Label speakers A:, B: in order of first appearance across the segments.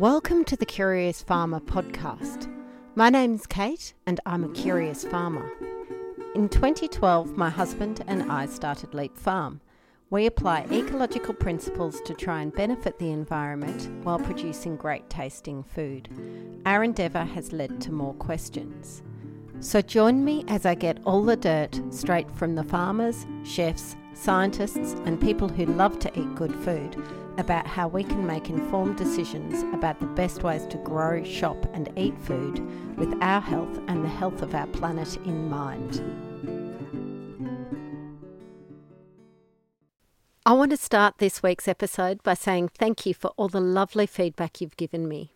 A: Welcome to the Curious Farmer podcast. My name's Kate, and I'm a curious farmer. In 2012, my husband and I started Leap Farm. We apply ecological principles to try and benefit the environment while producing great tasting food. Our endeavour has led to more questions. So join me as I get all the dirt straight from the farmers, chefs, scientists, and people who love to eat good food about how we can make informed decisions about the best ways to grow, shop, and eat food with our health and the health of our planet in mind. I want to start this week's episode by saying thank you for all the lovely feedback you've given me.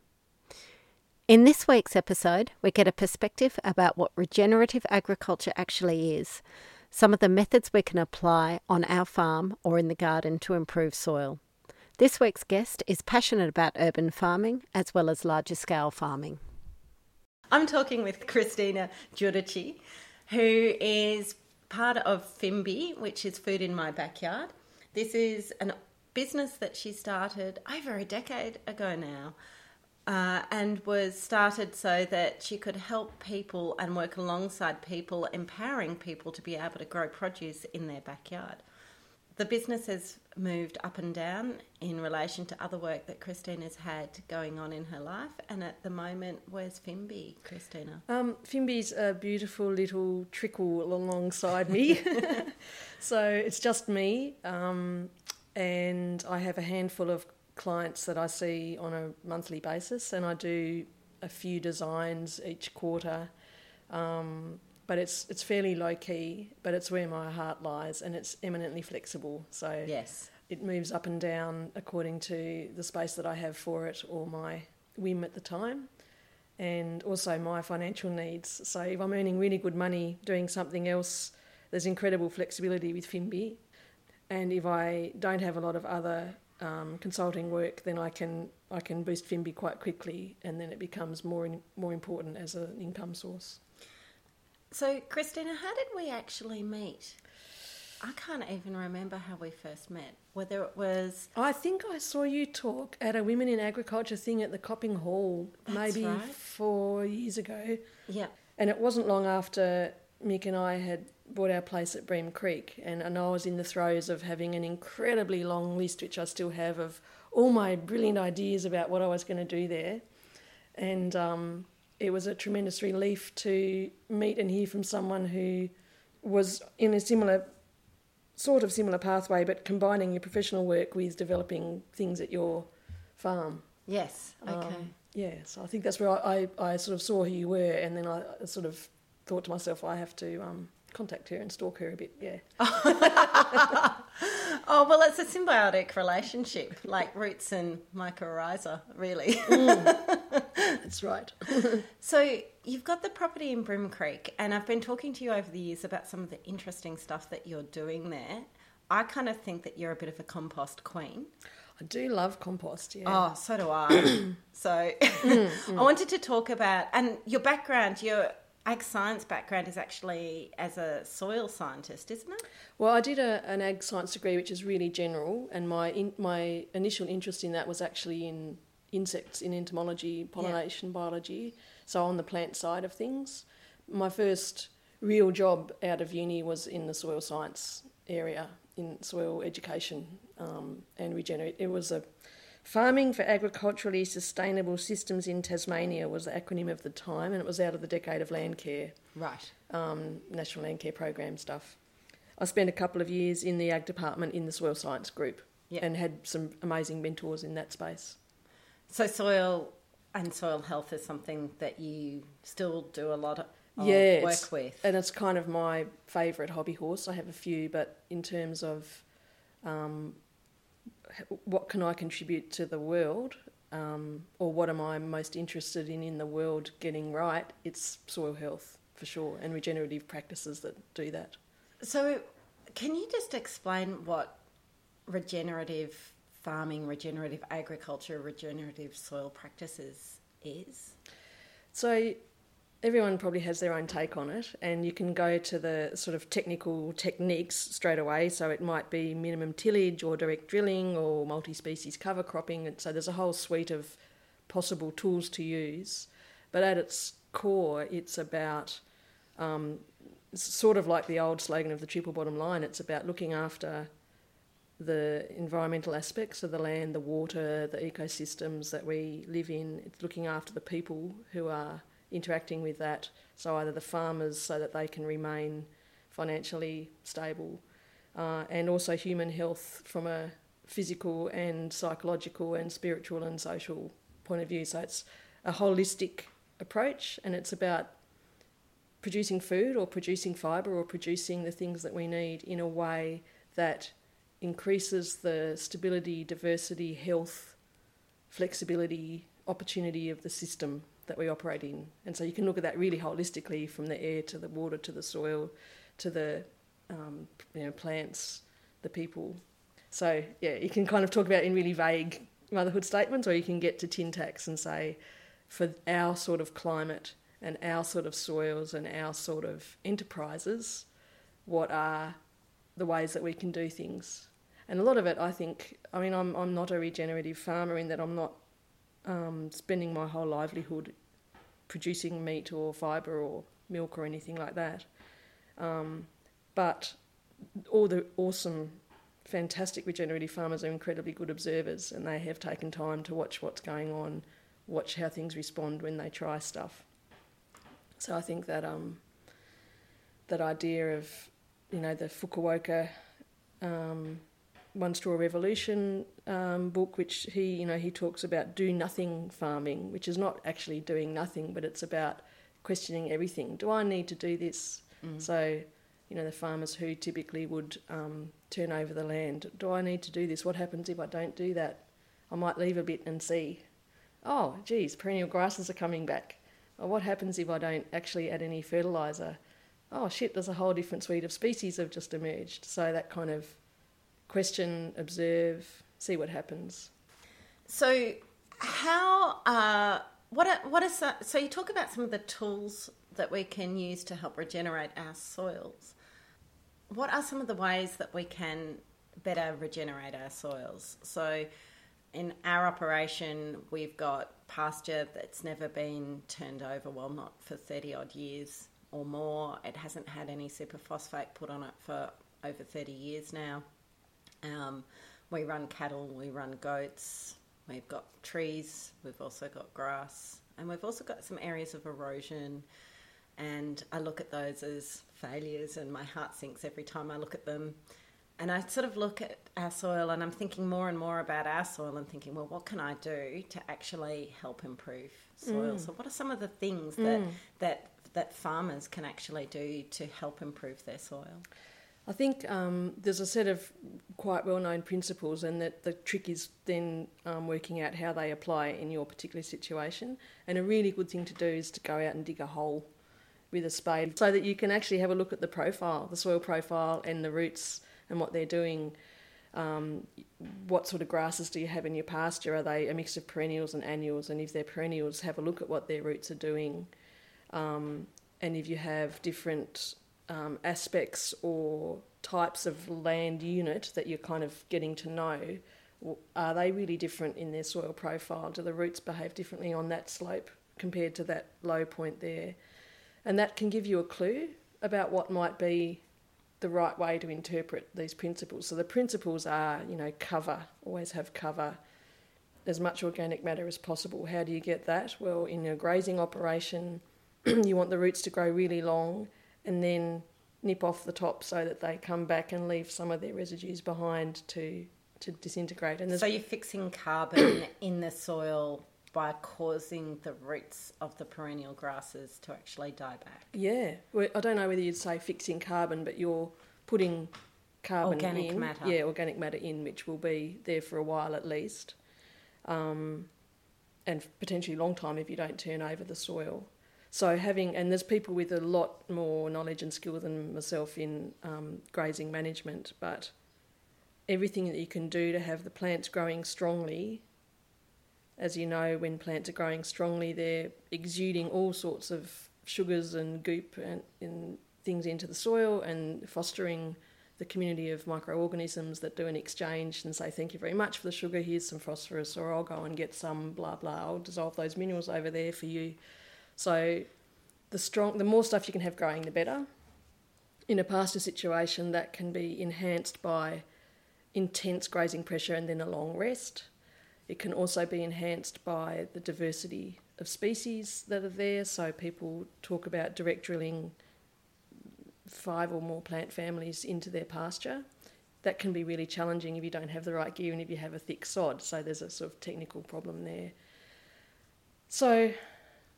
A: In this week's episode, we get a perspective about what regenerative agriculture actually is, some of the methods we can apply on our farm or in the garden to improve soil. This week's guest is passionate about urban farming as well as larger scale farming. I'm talking with Christina Giudici, who is part of Fimby, which is Food in My Backyard. This is a business that she started over a decade ago now. Uh, and was started so that she could help people and work alongside people, empowering people to be able to grow produce in their backyard the business has moved up and down in relation to other work that Christina has had going on in her life. And at the moment, where's Fimby, Christina?
B: Um, Fimby's a beautiful little trickle alongside me. so it's just me. Um, and I have a handful of clients that I see on a monthly basis, and I do a few designs each quarter. Um, but it's it's fairly low key, but it's where my heart lies, and it's eminently flexible. So
A: yes,
B: it moves up and down according to the space that I have for it or my whim at the time, and also my financial needs. So if I'm earning really good money doing something else, there's incredible flexibility with Fimby, and if I don't have a lot of other um, consulting work, then I can I can boost Fimby quite quickly, and then it becomes more in, more important as an income source.
A: So, Christina, how did we actually meet? I can't even remember how we first met. Whether it was.
B: I think I saw you talk at a Women in Agriculture thing at the Copping Hall
A: That's
B: maybe
A: right.
B: four years ago.
A: Yeah.
B: And it wasn't long after Mick and I had bought our place at Bream Creek, and, and I was in the throes of having an incredibly long list, which I still have, of all my brilliant ideas about what I was going to do there. And um, it was a tremendous relief to meet and hear from someone who was in a similar sort of similar pathway but combining your professional work with developing things at your farm
A: Yes. Okay.
B: um, yeah so i think that's where I, I, I, sort of saw who you were and then i sort of thought to myself i have to um, contact her and stalk her a bit yeah
A: oh well it's a symbiotic relationship like roots and mycorrhiza really
B: mm. That's right.
A: so you've got the property in Bream Creek, and I've been talking to you over the years about some of the interesting stuff that you're doing there. I kind of think that you're a bit of a compost queen.
B: I do love compost, yeah.
A: Oh, so do I. so mm, mm. I wanted to talk about, and your background, your ag science background is actually as a soil scientist, isn't it?
B: Well, I did a, an ag science degree, which is really general, and my in, my initial interest in that was actually in insects in entomology, pollination yeah. biology, so on the plant side of things. My first real job out of uni was in the soil science area, in soil education um, and regenerate. It was a Farming for Agriculturally Sustainable Systems in Tasmania was the acronym of the time, and it was out of the decade of land care.
A: Right.
B: Um, National Land Care Program stuff. I spent a couple of years in the ag department in the soil science group yep. and had some amazing mentors in that space.
A: So soil and soil health is something that you still do a lot of
B: yeah,
A: work with.
B: And it's kind of my favourite hobby horse. I have a few, but in terms of um, what can I contribute to the world, um, or what am I most interested in in the world getting right, it's soil health for sure, and regenerative practices that do that.
A: So, can you just explain what regenerative farming, regenerative agriculture, regenerative soil practices is?
B: So, everyone probably has their own take on it, and you can go to the sort of technical techniques straight away. So, it might be minimum tillage or direct drilling or multi species cover cropping. And so, there's a whole suite of possible tools to use. But at its core, it's about um, sort of like the old slogan of the triple bottom line. It's about looking after the environmental aspects of the land, the water, the ecosystems that we live in. It's looking after the people who are interacting with that. So either the farmers, so that they can remain financially stable, uh, and also human health from a physical and psychological and spiritual and social point of view. So it's a holistic approach, and it's about producing food or producing fibre or producing the things that we need in a way that increases the stability, diversity, health, flexibility, opportunity of the system that we operate in. And so you can look at that really holistically from the air to the water to the soil to the um, you know, plants, the people. So yeah, you can kind of talk about in really vague motherhood statements, or you can get to tin tacks and say, for our sort of climate and our sort of soils and our sort of enterprises, what are the ways that we can do things? And a lot of it, I think, I mean, I'm I'm not a regenerative farmer in that I'm not um, spending my whole livelihood producing meat or fibre or milk or anything like that. Um, but all the awesome, fantastic regenerative farmers are incredibly good observers and they have taken time to watch what's going on, watch how things respond when they try stuff. So I think that um, that idea of, you know, the Fukuoka um, One Straw Revolution um, book, which he, you know, he talks about do nothing farming, which is not actually doing nothing, but it's about questioning everything. Do I need to do this? Mm. So you know, the farmers who typically would um, turn over the land. Do I need to do this? What happens if I don't do that? I might leave a bit and see. Oh, geez, perennial grasses are coming back. Or what happens if I don't actually add any fertiliser? Oh shit, there's a whole different suite of species have just emerged. So that kind of question, observe, see what happens.
A: So, how? Uh, what? Are? So you talk about some of the tools that we can use to help regenerate our soils what are some of the ways that we can better regenerate our soils? So, in our operation, we've got pasture that's never been turned over, well, not for 30 odd years or more. It hasn't had any superphosphate put on it for over 30 years now. Um, we run cattle, we run goats, we've got trees, we've also got grass, and we've also got some areas of erosion and I look at those as failures, and my heart sinks every time I look at them. And I sort of look at our soil, and I'm thinking more and more about our soil, and thinking, well, what can I do to actually help improve soil? Mm. So, what are some of the things that mm. that that farmers can actually do to help improve their soil?
B: I think um, there's a set of quite well known principles, and that the trick is then um, working out how they apply in your particular situation. And a really good thing to do is to go out and dig a hole with a spade so that you can actually have a look at the profile, the soil profile, and the roots and what they're doing. Um, what sort of grasses do you have in your pasture? Are they a mix of perennials and annuals? And if they're perennials, have a look at what their roots are doing. Um, and if you have different um, aspects or types of land unit that you're kind of getting to know, are they really different in their soil profile? Do the roots behave differently on that slope compared to that low point there? And that can give you a clue about what might be the right way to interpret these principles. So the principles are, you know, cover, always have cover, as much organic matter as possible. How do you get that? Well, in a grazing operation, you want the roots to grow really long and then nip off the top so that they come back and leave some of their residues behind to to disintegrate.
A: And so you're fixing carbon in the soil by causing the roots of the perennial grasses to actually die back.
B: Yeah, well, I don't know whether you'd say fixing carbon, but you're putting carbon
A: organic
B: in.
A: matter.
B: Yeah, organic matter in, which will be there for a while at least, um, and potentially a long time if you don't turn over the soil. So having and there's people with a lot more knowledge and skill than myself in um, grazing management, but everything that you can do to have the plants growing strongly as you know, when plants are growing strongly, they're exuding all sorts of sugars and goop and, and things into the soil and fostering the community of microorganisms that do an exchange and say, Thank you very much for the sugar, here's some phosphorus, or I'll go and get some blah blah, I'll dissolve those minerals over there for you. So the strong the more stuff you can have growing the better. In a pasture situation that can be enhanced by intense grazing pressure and then a long rest. It can also be enhanced by the diversity of species that are there. So people talk about direct drilling five or more plant families into their pasture. That can be really challenging if you don't have the right gear and if you have a thick sod. So there's a sort of technical problem there. So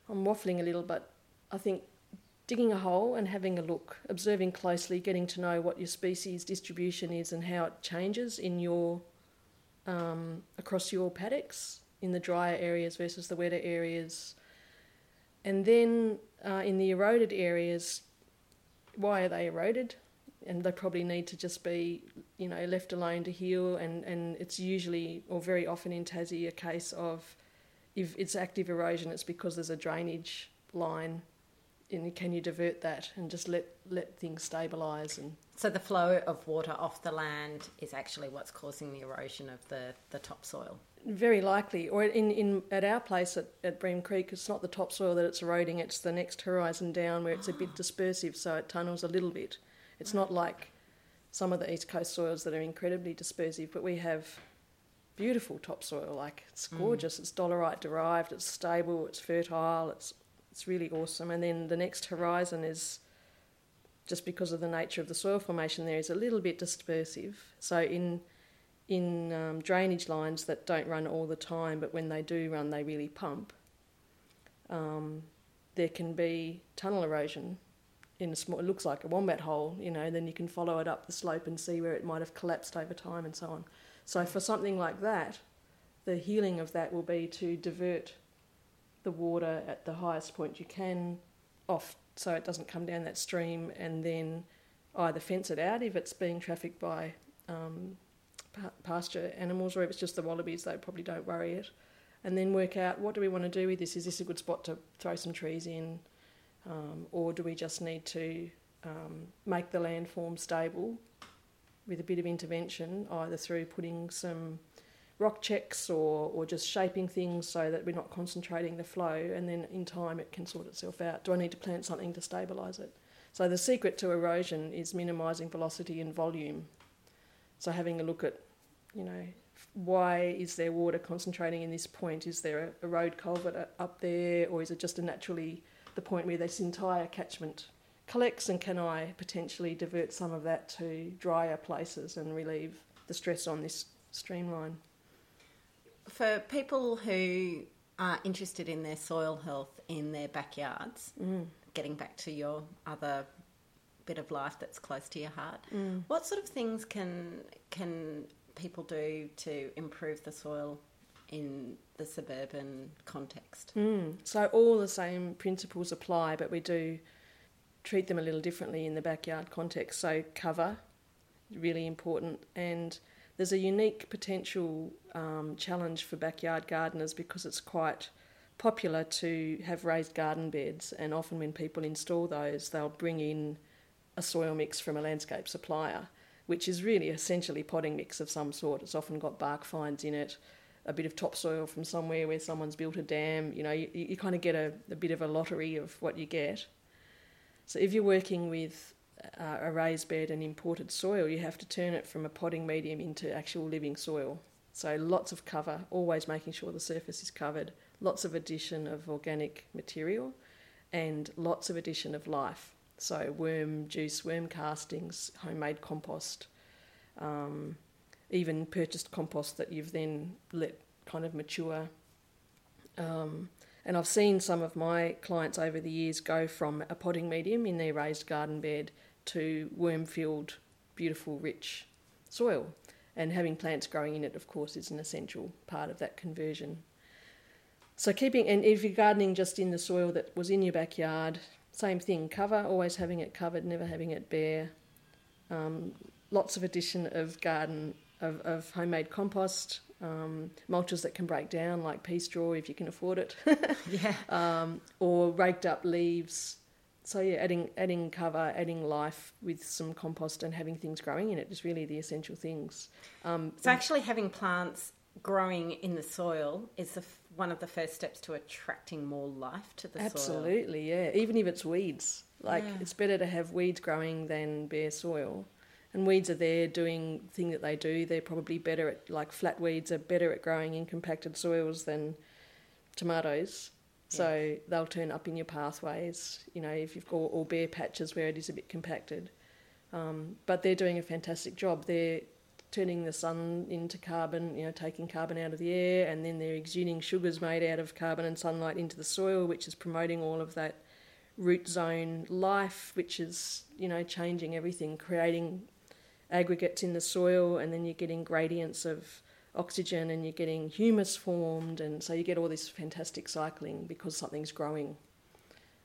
B: I'm waffling a little, but I think digging a hole and having a look, observing closely, getting to know what your species distribution is and how it changes in your um, across your paddocks in the drier areas versus the wetter areas, and then uh, in the eroded areas, why are they eroded? And they probably need to just be, you know, left alone to heal. And, and it's usually, or very often in Tassie, a case of if it's active erosion, it's because there's a drainage line and can you divert that and just let let things stabilise and
A: so the flow of water off the land is actually what's causing the erosion of the, the topsoil?
B: Very likely. Or in, in at our place at, at Bream Creek it's not the topsoil that it's eroding it's the next horizon down where it's a bit ah. dispersive so it tunnels a little bit. It's not like some of the east coast soils that are incredibly dispersive but we have beautiful topsoil like it's mm. gorgeous mm. it's dolerite derived it's stable it's fertile it's it's really awesome. And then the next horizon is just because of the nature of the soil formation there is a little bit dispersive. So in in um, drainage lines that don't run all the time, but when they do run, they really pump. Um, there can be tunnel erosion in a small. It looks like a wombat hole, you know. Then you can follow it up the slope and see where it might have collapsed over time and so on. So for something like that, the healing of that will be to divert the water at the highest point you can off so it doesn't come down that stream and then either fence it out if it's being trafficked by um, pasture animals or if it's just the wallabies they probably don't worry it. And then work out what do we want to do with this? Is this a good spot to throw some trees in? Um, or do we just need to um, make the landform stable with a bit of intervention either through putting some rock checks or, or just shaping things so that we're not concentrating the flow and then in time it can sort itself out. Do I need to plant something to stabilise it? So the secret to erosion is minimising velocity and volume. So having a look at, you know, why is there water concentrating in this point? Is there a, road culvert uh, up there or is it just a naturally the point where this entire catchment collects and can I potentially divert some of that to drier places and relieve the stress on this streamline?
A: for people who are interested in their soil health in their backyards, mm. getting back to your other bit of life that's close to your heart, mm. what sort of things can can people do to improve the soil in the suburban context?
B: Mm. So all the same principles apply, but we do treat them a little differently in the backyard context. So cover, really important, and there's a unique potential um, challenge for backyard gardeners because it's quite popular to have raised garden beds, and often when people install those, they'll bring in a soil mix from a landscape supplier, which is really essentially potting mix of some sort. It's often got bark fines in it, a bit of topsoil from somewhere where someone's built a dam. You know, you, you kind of get a, a bit of a lottery of what you get. So if you're working with uh, a raised bed and imported soil, you have to turn it from a potting medium into actual living soil. So lots of cover, always making sure the surface is covered, lots of addition of organic material, and lots of addition of life. So worm juice, worm castings, homemade compost, um, even purchased compost that you've then let kind of mature. Um, and I've seen some of my clients over the years go from a potting medium in their raised garden bed to worm filled, beautiful, rich soil. And having plants growing in it, of course, is an essential part of that conversion. So, keeping, and if you're gardening just in the soil that was in your backyard, same thing cover, always having it covered, never having it bare. Um, lots of addition of garden, of, of homemade compost, um, mulches that can break down, like pea straw if you can afford it.
A: yeah.
B: Um, or raked up leaves, so yeah, adding adding cover, adding life with some compost, and having things growing in it is really the essential things. Um,
A: so actually, having plants growing in the soil is the, one of the first steps to attracting more life to the
B: absolutely, soil. Absolutely, yeah. Even if it's weeds, like yeah. it's better to have weeds growing than bare soil. And weeds are there doing the thing that they do. They're probably better at like flat weeds are better at growing in compacted soils than tomatoes. So they'll turn up in your pathways, you know, if you've got all bare patches where it is a bit compacted. Um, but they're doing a fantastic job. They're turning the sun into carbon, you know, taking carbon out of the air, and then they're exuding sugars made out of carbon and sunlight into the soil, which is promoting all of that root zone life, which is, you know, changing everything, creating aggregates in the soil, and then you're getting gradients of oxygen and you're getting humus formed, and so you get all this fantastic cycling because something's growing.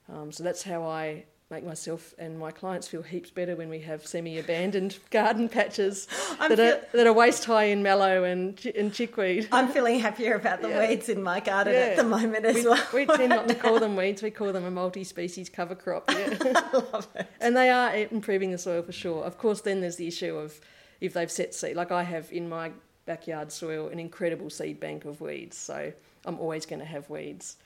B: Um, so that's how I make myself and my clients feel heaps better when we have semi-abandoned garden patches that feel- are that are waist high in mallow and and chickweed.
A: I'm feeling happier about the yeah. weeds in my garden yeah. at the moment as
B: we,
A: well.
B: We tend not to call them weeds; we call them a multi-species cover crop. Yeah. love it. And they are improving the soil for sure. Of course, then there's the issue of if they've set seed, like I have in my backyard soil an incredible seed bank of weeds. So I'm always going to have weeds.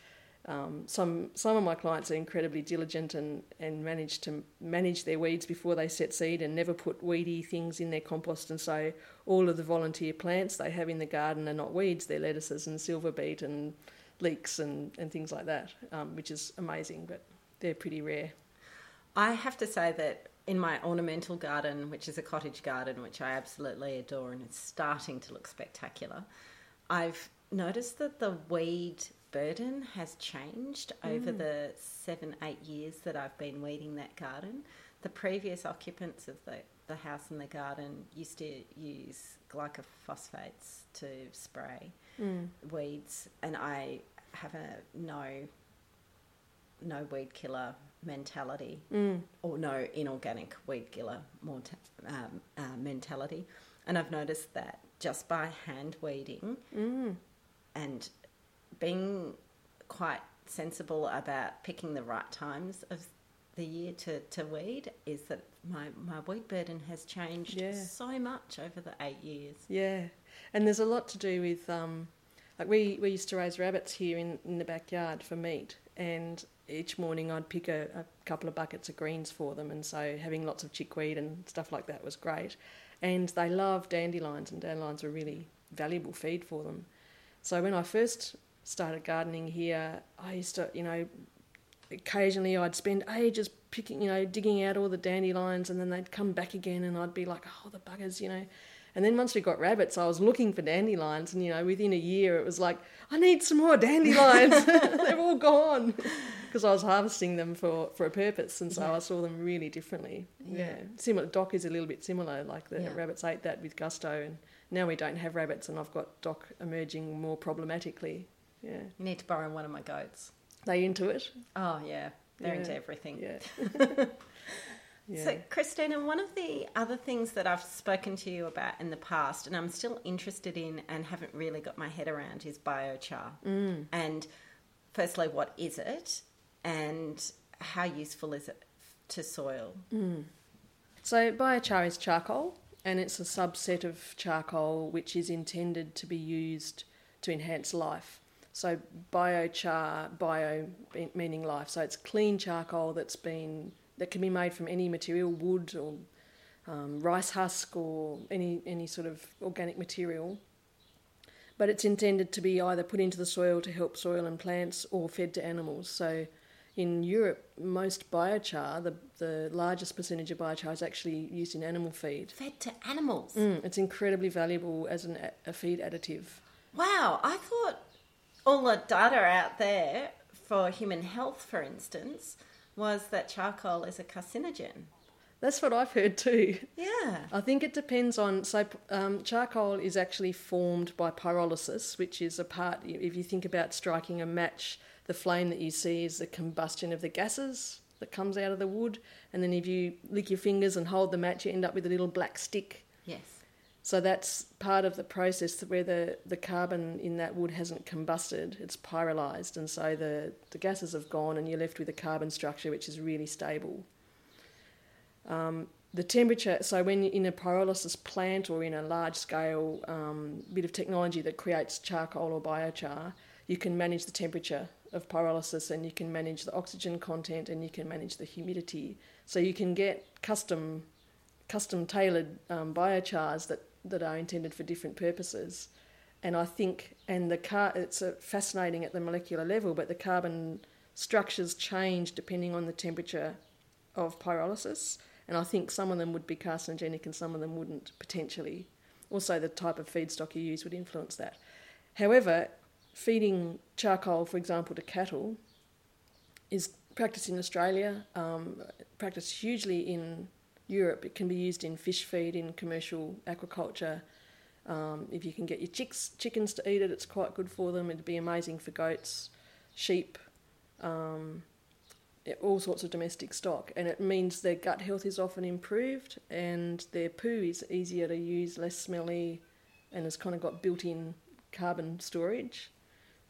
B: Um, some some of my clients are incredibly diligent and, and manage to manage their weeds before they set seed and never put weedy things in their compost. And so all of the volunteer plants they have in the garden are not weeds; they're lettuces and silver beet and leeks and, and things like that, um, which is amazing. But they're pretty rare.
A: I have to say that in my ornamental garden, which is a cottage garden, which I absolutely adore, and it's starting to look spectacular. I've noticed that the weed burden has changed mm. over the seven, eight years that I've been weeding that garden. The previous occupants of the, the house and the garden used to use glyphosate to spray mm. weeds, and I have a no no weed killer mentality mm. or no inorganic weed killer um, uh, mentality. And I've noticed that just by hand weeding mm. and being quite sensible about picking the right times of the year to, to weed is that my, my weed burden has changed yeah. so much over the eight years.
B: Yeah, and there's a lot to do with, um, like we, we used to raise rabbits here in, in the backyard for meat, and each morning I'd pick a, a, couple of buckets of greens for them, and so having lots of chickweed and stuff like that was great. And they love dandelions, and dandelions were really valuable feed for them. So when I first started gardening here, I used to, you know, occasionally I'd spend ages picking, you know, digging out all the dandelions, and then they'd come back again, and I'd be like, oh, the buggers, you know. And then once we got rabbits, I was looking for dandelions, and you know, within a year, it was like, I need some more dandelions. They're all gone because I was harvesting them for, for a purpose, and so yeah. I saw them really differently. Yeah, yeah. similar. Dock is a little bit similar. Like the yeah. rabbits ate that with gusto, and now we don't have rabbits, and I've got dock emerging more problematically. Yeah,
A: you need to borrow one of my goats.
B: They into it?
A: Oh yeah, they're into everything. Yeah. Yeah. So, Christina, one of the other things that I've spoken to you about in the past, and I'm still interested in and haven't really got my head around, is biochar. Mm. And firstly, what is it, and how useful is it to soil?
B: Mm. So, biochar is charcoal, and it's a subset of charcoal which is intended to be used to enhance life. So, biochar, bio meaning life. So, it's clean charcoal that's been that can be made from any material, wood or um, rice husk or any any sort of organic material. But it's intended to be either put into the soil to help soil and plants or fed to animals. So in Europe, most biochar, the, the largest percentage of biochar is actually used in animal feed.
A: Fed to animals?
B: Mm, it's incredibly valuable as an, a feed additive.
A: Wow, I thought all the data out there for human health, for instance, was that charcoal is a carcinogen.
B: That's what I've heard too.
A: Yeah.
B: I think it depends on. So, um, charcoal is actually formed by pyrolysis, which is a part. If you think about striking a match, the flame that you see is the combustion of the gases that comes out of the wood. And then if you lick your fingers and hold the match, you end up with a little black stick.
A: Yes.
B: So that's part of the process where the, the carbon in that wood hasn't combusted, it's pyrolyzed, and so the, the gases have gone, and you're left with a carbon structure which is really stable. Um, the temperature, so when you're in a pyrolysis plant or in a large scale um, bit of technology that creates charcoal or biochar, you can manage the temperature of pyrolysis and you can manage the oxygen content and you can manage the humidity. So you can get custom custom tailored um, biochars that, that are intended for different purposes. And I think, and the car, it's fascinating at the molecular level, but the carbon structures change depending on the temperature of pyrolysis and I think some of them would be carcinogenic and some of them wouldn't potentially. Also, the type of feedstock you use would influence that. However, feeding charcoal, for example, to cattle is practiced in Australia, um, practiced hugely in Europe. It can be used in fish feed, in commercial aquaculture. Um, if you can get your chicks, chickens to eat it, it's quite good for them. It'd be amazing for goats, sheep, um, all sorts of domestic stock, and it means their gut health is often improved, and their poo is easier to use, less smelly, and has kind of got built-in carbon storage.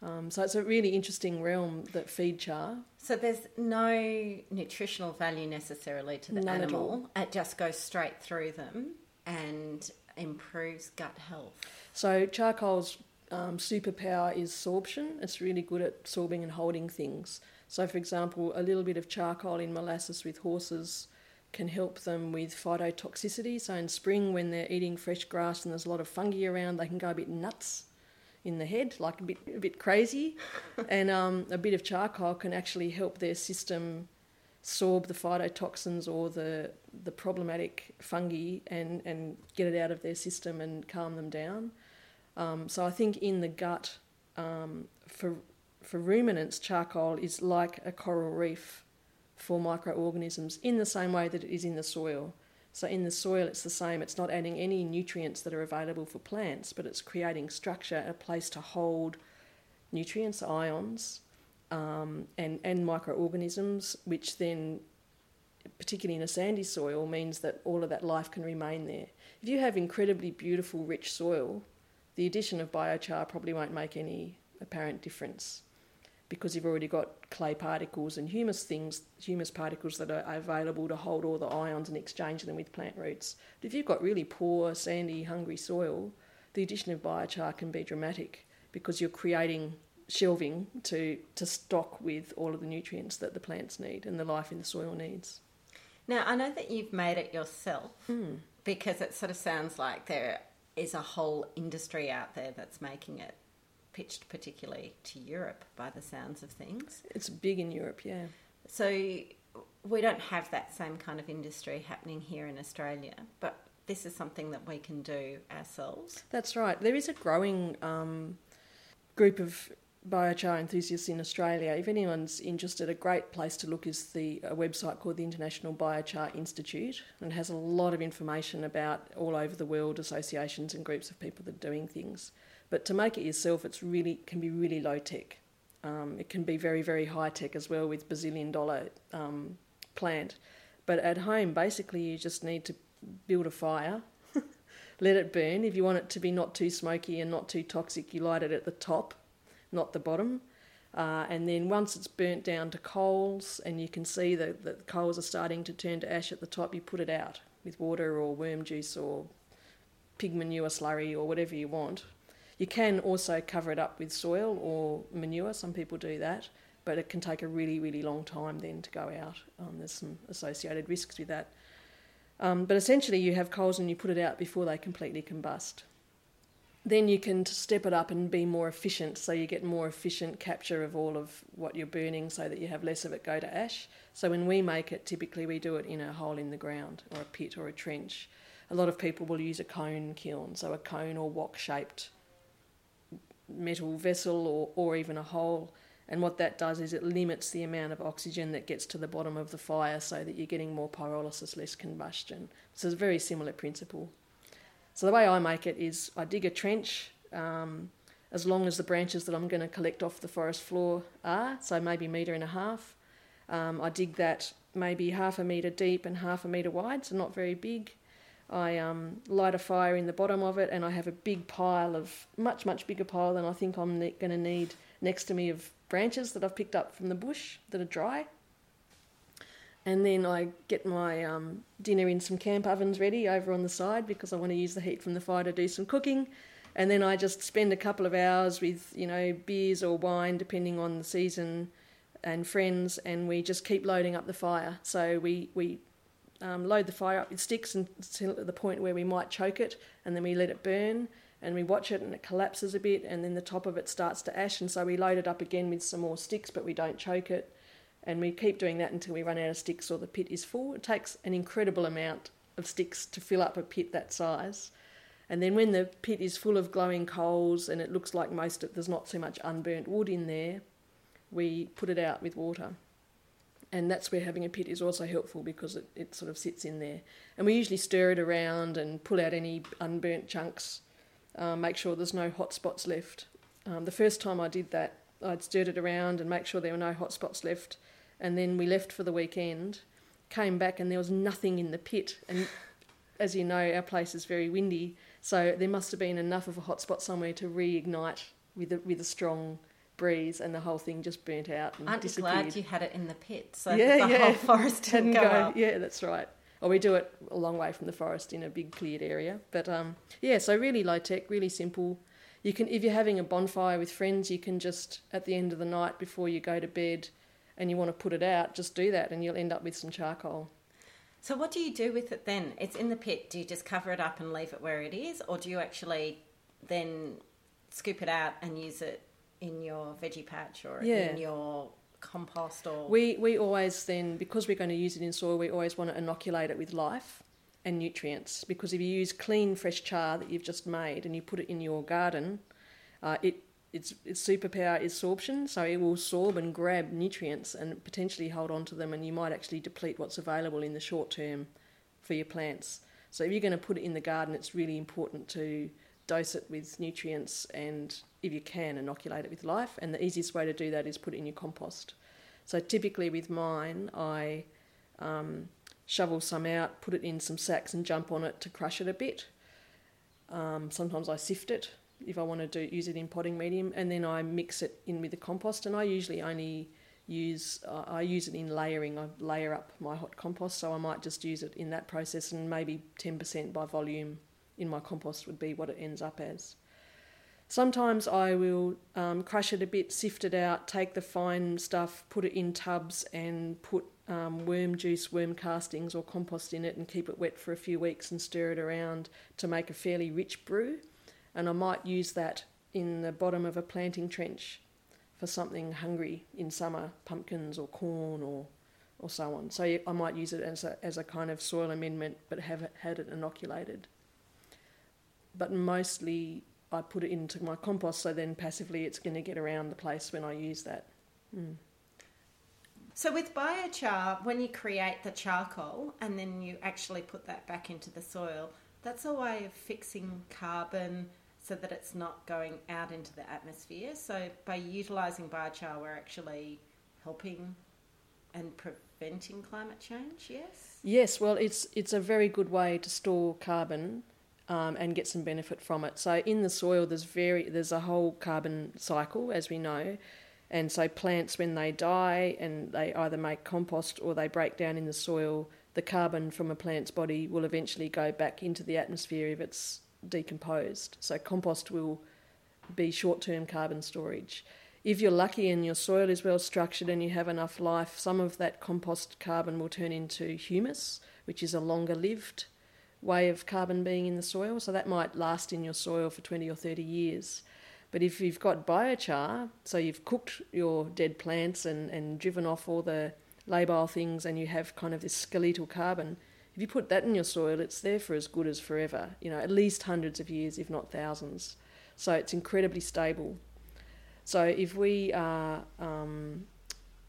B: Um, so it's a really interesting realm that feed char.
A: So there's no nutritional value necessarily to the None animal. It just goes straight through them and improves gut health.
B: So charcoal's um, superpower is sorption. It's really good at sorbing and holding things. So, for example, a little bit of charcoal in molasses with horses can help them with phytotoxicity. So, in spring, when they're eating fresh grass and there's a lot of fungi around, they can go a bit nuts in the head, like a bit a bit crazy. and um, a bit of charcoal can actually help their system sorb the phytotoxins or the the problematic fungi and and get it out of their system and calm them down. Um, so I think in the gut um, for for ruminants, charcoal is like a coral reef for microorganisms in the same way that it is in the soil. So, in the soil, it's the same. It's not adding any nutrients that are available for plants, but it's creating structure, a place to hold nutrients, ions, um, and, and microorganisms, which then, particularly in a sandy soil, means that all of that life can remain there. If you have incredibly beautiful, rich soil, the addition of biochar probably won't make any apparent difference because you've already got clay particles and humus things, humus particles that are available to hold all the ions and exchange them with plant roots. But if you've got really poor, sandy, hungry soil, the addition of biochar can be dramatic because you're creating shelving to, to stock with all of the nutrients that the plants need and the life in the soil needs.
A: Now, I know that you've made it yourself mm. because it sort of sounds like there is a whole industry out there that's making it pitched particularly to Europe by the sounds of things.
B: It's big in Europe, yeah.
A: So we don't have that same kind of industry happening here in Australia, but this is something that we can do ourselves.
B: That's right. There is a growing um, group of biochar enthusiasts in Australia. If anyone's interested, a great place to look is the a website called the International Biochar Institute, and it has a lot of information about all over the world associations and groups of people that are doing things. But to make it yourself, it's really can be really low tech. Um, it can be very very high tech as well with bazillion dollar um, plant. But at home, basically, you just need to build a fire, let it burn. If you want it to be not too smoky and not too toxic, you light it at the top, not the bottom. Uh, and then once it's burnt down to coals and you can see that the coals are starting to turn to ash at the top, you put it out with water or worm juice or pig manure slurry or whatever you want. You can also cover it up with soil or manure, some people do that, but it can take a really, really long time then to go out. Um, there's some associated risks with that. Um, but essentially, you have coals and you put it out before they completely combust. Then you can step it up and be more efficient, so you get more efficient capture of all of what you're burning so that you have less of it go to ash. So when we make it, typically we do it in a hole in the ground or a pit or a trench. A lot of people will use a cone kiln, so a cone or wok shaped metal vessel or, or even a hole. And what that does is it limits the amount of oxygen that gets to the bottom of the fire so that you're getting more pyrolysis, less combustion. So it's a very similar principle. So the way I make it is I dig a trench um, as long as the branches that I'm going to collect off the forest floor are, so maybe a metre and a half. Um, I dig that maybe half a metre deep and half a metre wide, so not very big. I um, light a fire in the bottom of it, and I have a big pile of much much bigger pile than I think I'm ne- going to need next to me of branches that I've picked up from the bush that are dry. And then I get my um, dinner in some camp ovens ready over on the side because I want to use the heat from the fire to do some cooking. And then I just spend a couple of hours with, you know, beers or wine, depending on the season, and friends, and we just keep loading up the fire. So we, we um, load the fire up with sticks until the point where we might choke it, and then we let it burn, and we watch it, and it collapses a bit, and then the top of it starts to ash, and so we load it up again with some more sticks, but we don't choke it and we keep doing that until we run out of sticks or the pit is full. It takes an incredible amount of sticks to fill up a pit that size. And then when the pit is full of glowing coals and it looks like most of there's not so much unburnt wood in there, we put it out with water. And that's where having a pit is also helpful because it, it sort of sits in there. And we usually stir it around and pull out any unburnt chunks, uh, make sure there's no hot spots left. Um, the first time I did that, I'd stirred it around and make sure there were no hot spots left and then we left for the weekend, came back, and there was nothing in the pit. And as you know, our place is very windy, so there must have been enough of a hotspot somewhere to reignite with a, with a strong breeze, and the whole thing just burnt out and
C: Aren't
B: disappeared.
C: you glad you had it in the pit so
B: Yeah,
C: that the
B: yeah.
C: whole forest didn't
B: Hadn't
C: go,
B: go-
C: up?
B: Yeah, that's right. Or we do it a long way from the forest in a big cleared area. But um, yeah, so really low tech, really simple. You can, if you're having a bonfire with friends, you can just at the end of the night before you go to bed, and you want to put it out, just do that, and you'll end up with some charcoal.
C: So what do you do with it then? It's in the pit. Do you just cover it up and leave it where it is, or do you actually then scoop it out and use it in your veggie patch or
B: Yeah.
C: in your compost or?
B: We we always then because we're going to use it in soil, we always want to inoculate it with life and nutrients. Because if you use clean, fresh char that you've just made and you put it in your garden, uh, it its its superpower is sorption, so it will absorb and grab nutrients and potentially hold on to them, and you might actually deplete what's available in the short term for your plants. So if you're going to put it in the garden, it's really important to dose it with nutrients and, if you can, inoculate it with life. And the easiest way to do that is put it in your compost. So typically with mine, I um, shovel some out, put it in some sacks, and jump on it to crush it a bit. Um, sometimes I sift it if I want to do use it in potting medium, and then I mix it in with the compost. And I usually only use uh, I use it in layering. I layer up my hot compost, so I might just use it in that process, and maybe ten percent by volume in my compost would be what it ends up as. Sometimes I will um, crush it a bit, sift it out, take the fine stuff, put it in tubs, and put um, worm juice, worm castings, or compost in it, and keep it wet for a few weeks and stir it around to make a fairly rich brew. And I might use that in the bottom of a planting trench for something hungry in summer, pumpkins or corn or or so on. So I might use it as a as a kind of soil amendment, but have it, had it inoculated. But mostly I put it into my compost, so then passively it's going to get around the place when I use that. Mm.
C: So with biochar, when you create the charcoal and then you actually put that back into the soil, that's a way of fixing carbon so that it's not going out into the atmosphere. So by utilizing biochar, we're actually helping and preventing climate change. Yes.
B: Yes, well, it's it's a very good way to store carbon um, and get some benefit from it. So in the soil, there's very there's a whole carbon cycle, as we know, and so plants when they die and they either make compost or they break down in the soil, the carbon from a plant's body will eventually go back into the atmosphere if it's decomposed. So compost will be short-term carbon storage. If you're lucky and your soil is well structured and you have enough life, some of that compost carbon will turn into humus, which is a longer lived way of carbon being in the soil. So that might last in your soil for 20 or 30 years. But if you've got biochar, so you've cooked your dead plants and, and driven off all the labile things and you have kind of this skeletal carbon, if you put that in your soil, it's there for as good as forever, you know, at least hundreds of years, if not thousands. So it's incredibly stable. So if we are um,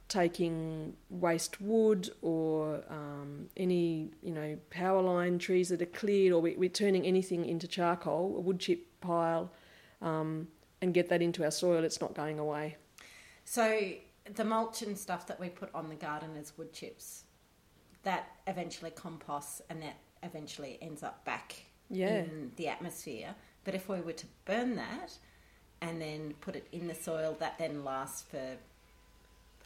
B: taking waste wood or um, any you know power line trees that are cleared, or we, we're turning anything into charcoal, a wood chip pile, um, and get that into our soil, it's not going away.
C: So the mulch and stuff that we put on the garden as wood chips, that eventually composts and that eventually ends up back
B: Yeah.
C: in the atmosphere. But if we were to burn that and then put it in the soil, that then lasts for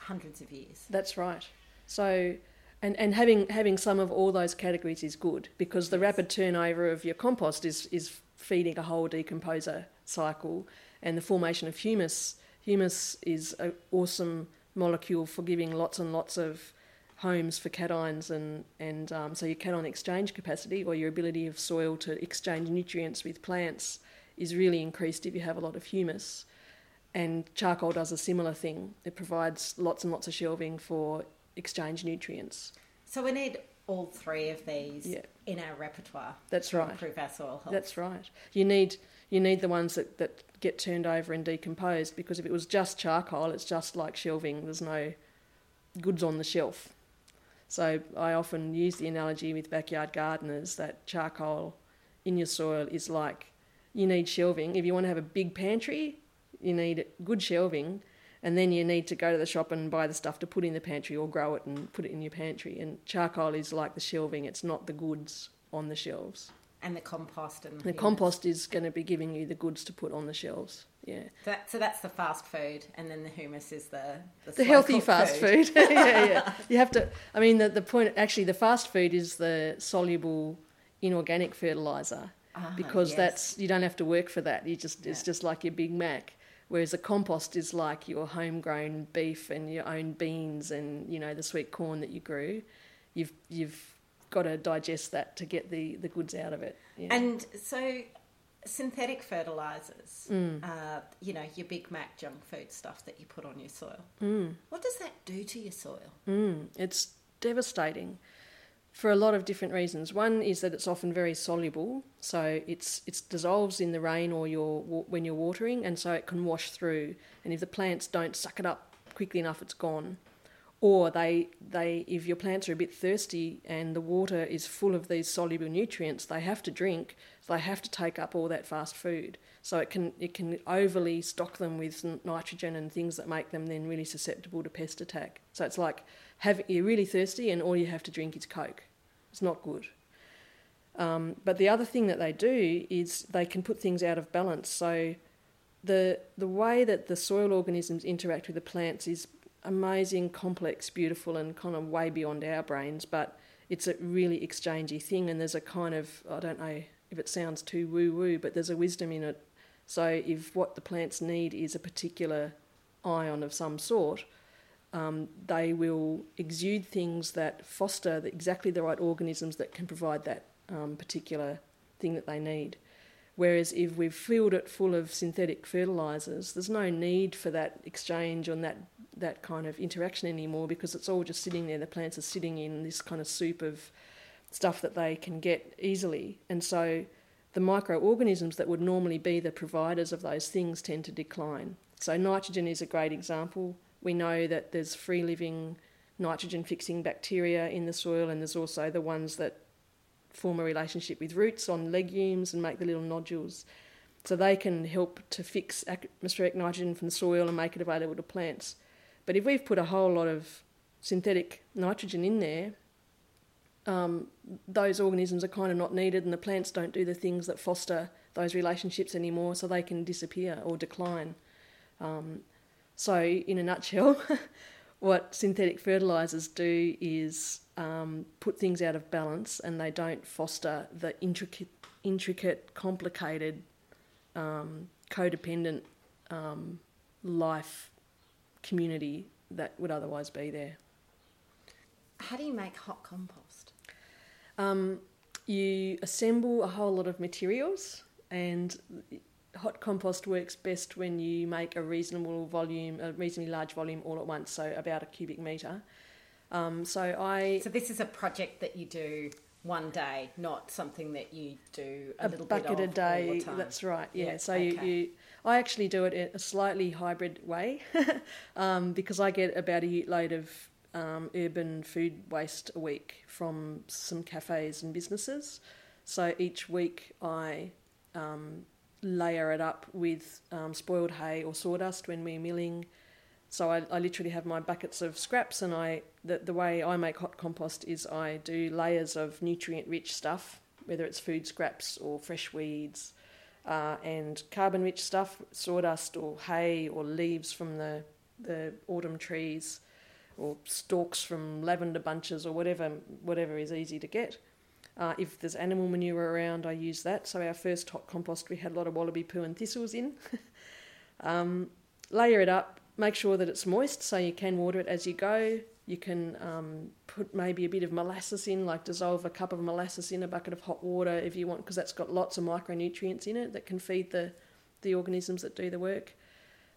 C: hundreds of years.
B: That's right. So, and, and having having some of all those categories is good because the rapid turnover of your compost is is feeding a whole decomposer cycle, and the formation of humus. Humus is an awesome molecule for giving lots and lots of homes for cations and and um, so your cation exchange capacity or your ability of soil to exchange nutrients with plants is really increased if you have a lot of humus. And charcoal does a similar thing. It provides lots and lots of shelving for exchange nutrients.
C: So we need all three of these
B: Yeah.
C: in our repertoire
B: That's
C: to
B: right.
C: improve our soil health.
B: That's right. You need you need the ones that, that get turned over and decomposed because if it was just charcoal, it's just like shelving. There's no goods on the shelf. So I often use the analogy with backyard gardeners that charcoal in your soil is like you need shelving. If you want to have a big pantry, you need good shelving, and then you need to go to the shop and buy the stuff to put in the pantry or grow it and put it in your pantry. And charcoal is like the shelving; it's not the goods on the shelves.
C: and the compost and
B: The compost is going to be giving you the goods to put on the shelves. Yeah.
C: That, so that's the fast food, and then the humus is the the,
B: The healthy fast food. yeah, yeah. You have to. I mean, the the point actually, the fast food is the soluble inorganic fertilizer
C: Ah,
B: because
C: yes.
B: that's you don't have to work for that. You just it's just like your Big Mac. Whereas a compost is like your homegrown beef and your own beans and you know the sweet corn that you grew. You've you've got to digest that to get the, the goods out of it. Yeah.
C: And so, synthetic fertilizers,
B: Mm.
C: uh, you know, your Big Mac junk food stuff that you put on your soil.
B: Mm.
C: What does that do to your soil?
B: Mm, it's devastating for a lot of different reasons. One is that it's often very soluble, so it's it dissolves in the rain or your when you're watering, and so it can wash through. And if the plants don't suck it up quickly enough, it's gone. Or they they if your plants are a bit thirsty and the water is full of these soluble nutrients, they have to drink. So they have to take up all that fast food. So it can it can overly stock them with nitrogen and things that make them then really susceptible to pest attack. So it's like have you're really thirsty and all you have to drink is Coke. It's not good. Um, but the other thing that they do is they can put things out of balance. So the the way that the soil organisms interact with the plants is amazing, complex, beautiful, and kind of way beyond our brains. But it's a really exchangey thing, and there's a kind of I don't know if it sounds too woo woo, but there's a wisdom in it. So if what the plants need is a particular ion of some sort, um, they will exude things that foster the, exactly the right organisms that can provide that um, particular thing that they need. Whereas if we've filled it full of synthetic fertilizers, there's no need for that exchange and that that kind of interaction anymore because it's all just sitting there. The plants are sitting in this kind of soup of stuff that they can get easily, and so the microorganisms that would normally be the providers of those things tend to decline. So nitrogen is a great example. We know that there's free living nitrogen fixing bacteria in the soil, and there's also the ones that form a relationship with roots on legumes and make the little nodules. So they can help to fix atmospheric nitrogen from the soil and make it available to plants. But if we've put a whole lot of synthetic nitrogen in there, um, those organisms are kind of not needed, and the plants don't do the things that foster those relationships anymore, so they can disappear or decline. Um, so, in a nutshell, what synthetic fertilizers do is um, put things out of balance, and they don't foster the intricate, intricate, complicated, um, codependent um, life community that would otherwise be there.
C: How do you make hot compost?
B: Um, you assemble a whole lot of materials, and hot compost works best when you make a reasonable volume, a reasonably large volume all at once, so about a cubic metre. Um, so I
C: So this is a project that you do one day, not something that you do a,
B: a
C: little
B: bucket
C: bit of
B: a day.
C: All the time.
B: That's right. Yeah.
C: Yeah,
B: so
C: okay.
B: you, you, I actually do it in a slightly hybrid way um, because I get about a ute load of um, urban food waste a week from some cafes and businesses. So each week I um, layer it up with um, spoiled hay or sawdust when we're milling. So I, I literally have my buckets of scraps, and I the, the way I make hot compost is I do layers of nutrient rich stuff, whether it's food scraps or fresh weeds, uh, and carbon rich stuff, sawdust or hay or leaves from the the autumn trees, or stalks from lavender bunches or whatever whatever is easy to get. Uh, if there's animal manure around, I use that. So our first hot compost, we had a lot of wallaby poo and thistles in. um, layer it up, Make sure that it's moist so you can water it as you go. You can um, put maybe a bit of molasses in, like dissolve a cup of molasses in a bucket of hot water if you want, because that's got lots of micronutrients in it that can feed the, the organisms that do the work.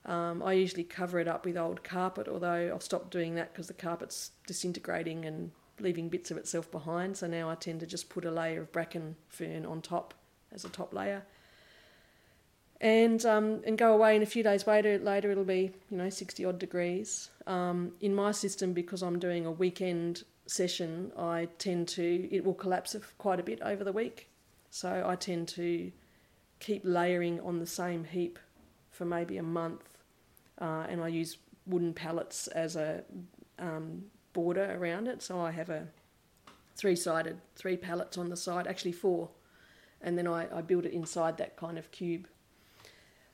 B: Um, I usually cover it up with old carpet, although I've stopped doing that because the carpet's disintegrating and leaving bits of itself behind. So now I tend to just put a layer of bracken fern on top as a top layer and um, and go away. And a few days later, later it'll be you know sixty odd degrees. Um, in my system, because I'm doing a weekend session, I tend to it will collapse quite a bit over the week. So I tend to keep layering on the same heap for maybe a month, uh, and I use wooden pallets as a um, border around it. So I have a three-sided, three pallets on the side, actually four, and then I, I build it inside that kind of cube.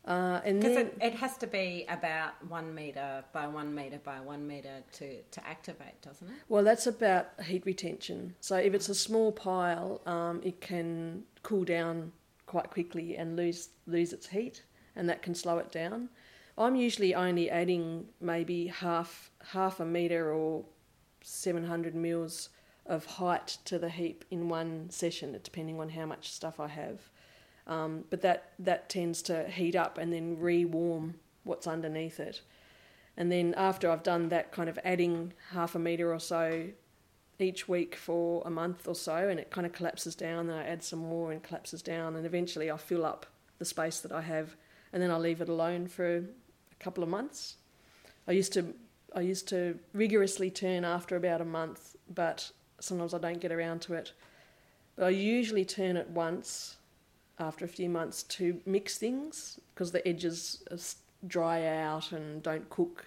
C: Uh, and because it, it, has to be about one meter by one meter by one meter to, to activate, doesn't it?
B: Well, that's about heat retention. So if it's a small pile, um, it can cool down quite quickly and lose lose its heat, and that can slow it down. I'm usually only adding maybe half half a meter or 700 mils of height to the heap in one session, depending on how much stuff I have. Um, but that, that tends to heat up and then re warm what's underneath it. And then after I've done that, kind of adding half a metre or so each week for a month or so, and it kind of collapses down, then I add some more and collapses down, and eventually I fill up the space that I have, and then I leave it alone for a couple of months. I used to I used to rigorously turn after about a month, but sometimes I don't get around to it. But I usually turn it once after a few months to mix things because the edges dry out and don't cook.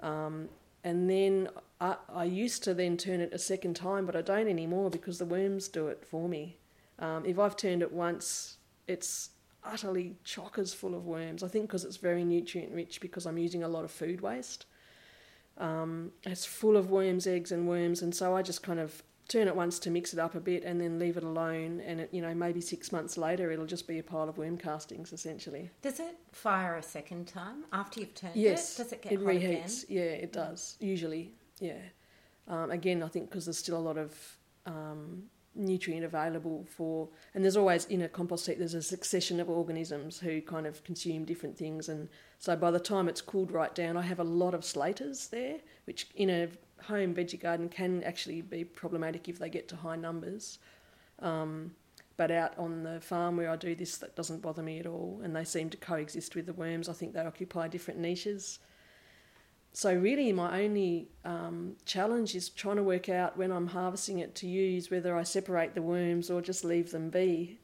B: Um, and then I, I, used to then turn it a second time, but I don't anymore because the worms do it for me. Um, if I've turned it once, it's utterly chockers full of worms. I think because it's very nutrient rich because I'm using a lot of food waste. Um, it's full of worms, eggs, and worms, and so I just kind of turn it once to mix it up a bit and then leave it alone and it, you know maybe six months later it'll just be a pile of worm castings essentially.
C: Does it fire a second time after you've turned
B: yes,
C: it does it get
B: it reheats again? yeah it does usually. Yeah. Um, again i think because there's still a lot of um, nutrient available for and there's always in a compost heap there's a succession of organisms who kind of consume different things and so by the time it's cooled right down i have a lot of slaters there which in a home veggie garden can actually be problematic if they get to high numbers. Um, but out on the farm where I do this, that doesn't bother me at all, and they seem to coexist with the worms. I think they occupy different niches. So, really, my only um, challenge is trying to work out when I'm harvesting it to use whether I separate the worms or just leave them be.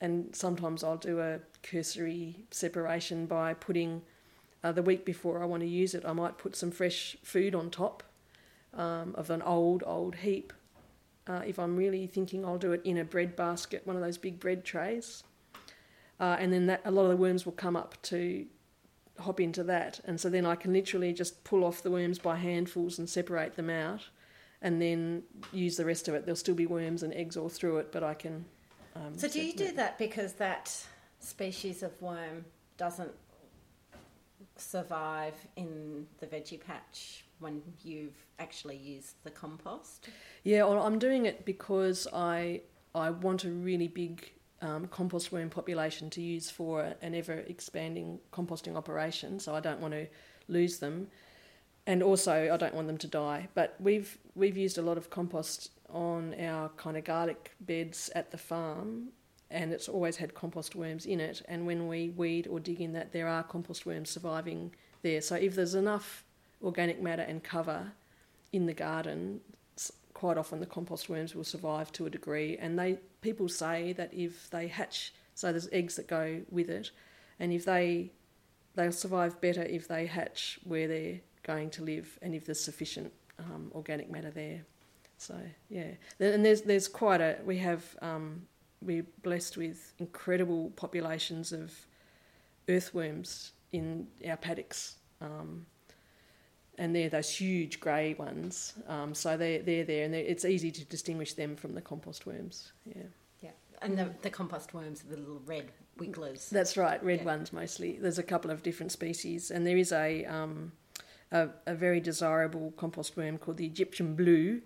B: And sometimes I'll do a cursory separation by putting uh, the week before I want to use it, I might put some fresh food on top um, of an old, old heap. Uh, if I'm really thinking, I'll do it in a bread basket, one of those big bread trays. Uh, and then that, a lot of the worms will come up to hop into that. And so then I can literally just pull off the worms by handfuls and separate them out and then use the rest of it. There'll still be worms and eggs all through it, but I can. Um,
C: so, do you do that because that species of worm doesn't survive in the veggie patch when you've actually used the compost?
B: Yeah, well, I'm doing it because I I want a really big um, compost worm population to use for an ever expanding composting operation. So I don't want to lose them, and also I don't want them to die. But we've we've used a lot of compost on our kind of garlic beds at the farm. And it's always had compost worms in it. And when we weed or dig in that, there are compost worms surviving there. So if there's enough organic matter and cover in the garden, quite often the compost worms will survive to a degree. And they people say that if they hatch, so there's eggs that go with it, and if they they'll survive better if they hatch where they're going to live and if there's sufficient um, organic matter there. So yeah, and there's there's quite a we have um, we're blessed with incredible populations of earthworms in our paddocks. Um, and they're those huge grey ones. Um, so they're, they're there, and they're, it's easy to distinguish them from the compost worms. Yeah.
C: Yeah. And the, the compost worms are the little red wigglers.
B: That's right, red
C: Yeah.
B: ones mostly. There's a couple of different species, and there is a, um, a, a very desirable compost worm called the Egyptian blue,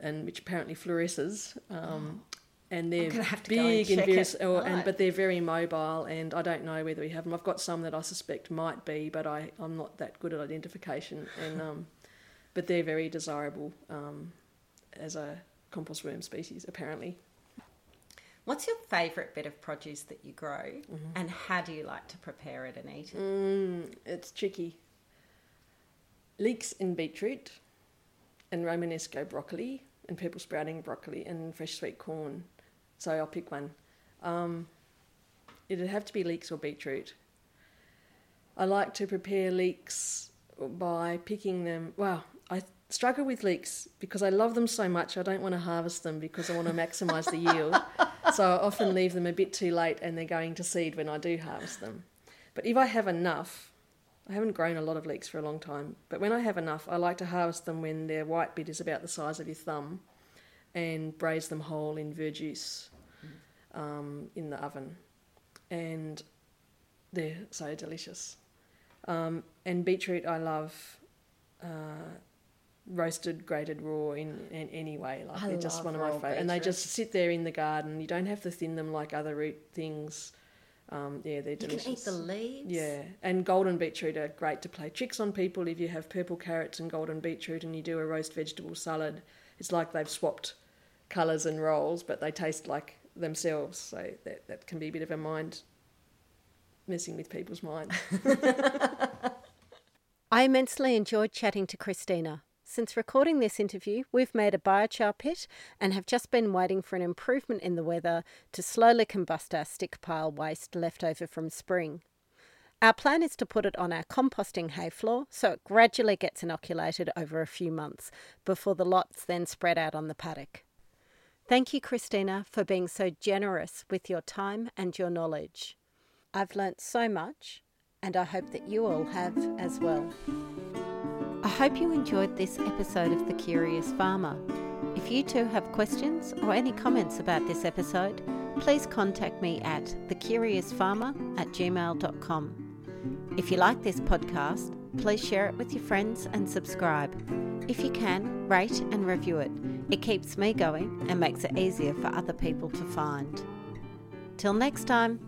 B: and which apparently fluoresces. Um, and they're
C: gonna have to go and
B: big and, various, or, and but they're very mobile, and I don't know whether we have them. I've got some that I suspect might be, but I, I'm not that good at identification. And um, but they're very desirable um, as a compost worm species, apparently.
C: What's your favourite bit of produce that you grow, and how do you like to prepare it and eat it?
B: Mm, it's tricky. Leeks in beetroot, and Romanesco broccoli, and purple sprouting broccoli, and fresh sweet corn. So I'll pick one. Um, it'd have to be leeks or beetroot. I like to prepare leeks by picking them. Well, I struggle with leeks because I love them so much. I don't want to harvest them because I want to maximise the yield. So I often leave them a bit too late and they're going to seed when I do harvest them. But if I have enough, I haven't grown a lot of leeks for a long time, but when I have enough, I like to harvest them when their white bit is about the size of your thumb and braise them whole in verjuice um, in the oven. And they're so delicious. Um, and beetroot, I love uh, roasted, grated raw in, in any way. Like
C: I
B: they're just one of my
C: raw
B: favourite. And they just sit there in the garden. You don't have to thin them like other root things. Um, yeah, they're delicious.
C: You can eat the leaves.
B: Yeah, and golden beetroot are great to play tricks on people. If you have purple carrots and golden beetroot and you do a roast vegetable salad, it's like they've swapped colours and roles, but they taste like themselves. So that, that can be a bit of a mind messing with people's minds.
A: I immensely enjoyed chatting to Christina. Since recording this interview, we've made a biochar pit and have just been waiting for an improvement in the weather to slowly combust our stick pile waste left over from spring. Our plan is to put it on our composting hay floor so it gradually gets inoculated over a few months before the lots then spread out on the paddock. Thank you, Christina, for being so generous with your time and your knowledge. I've learnt so much, and I hope that you all have as well. I hope you enjoyed this episode of The Curious Farmer. If you too have questions or any comments about this episode, please contact me at thecuriousfarmer at gmail.com. If you like this podcast, please share it with your friends and subscribe. If you can, rate and review it. It keeps me going and makes it easier for other people to find. Till next time.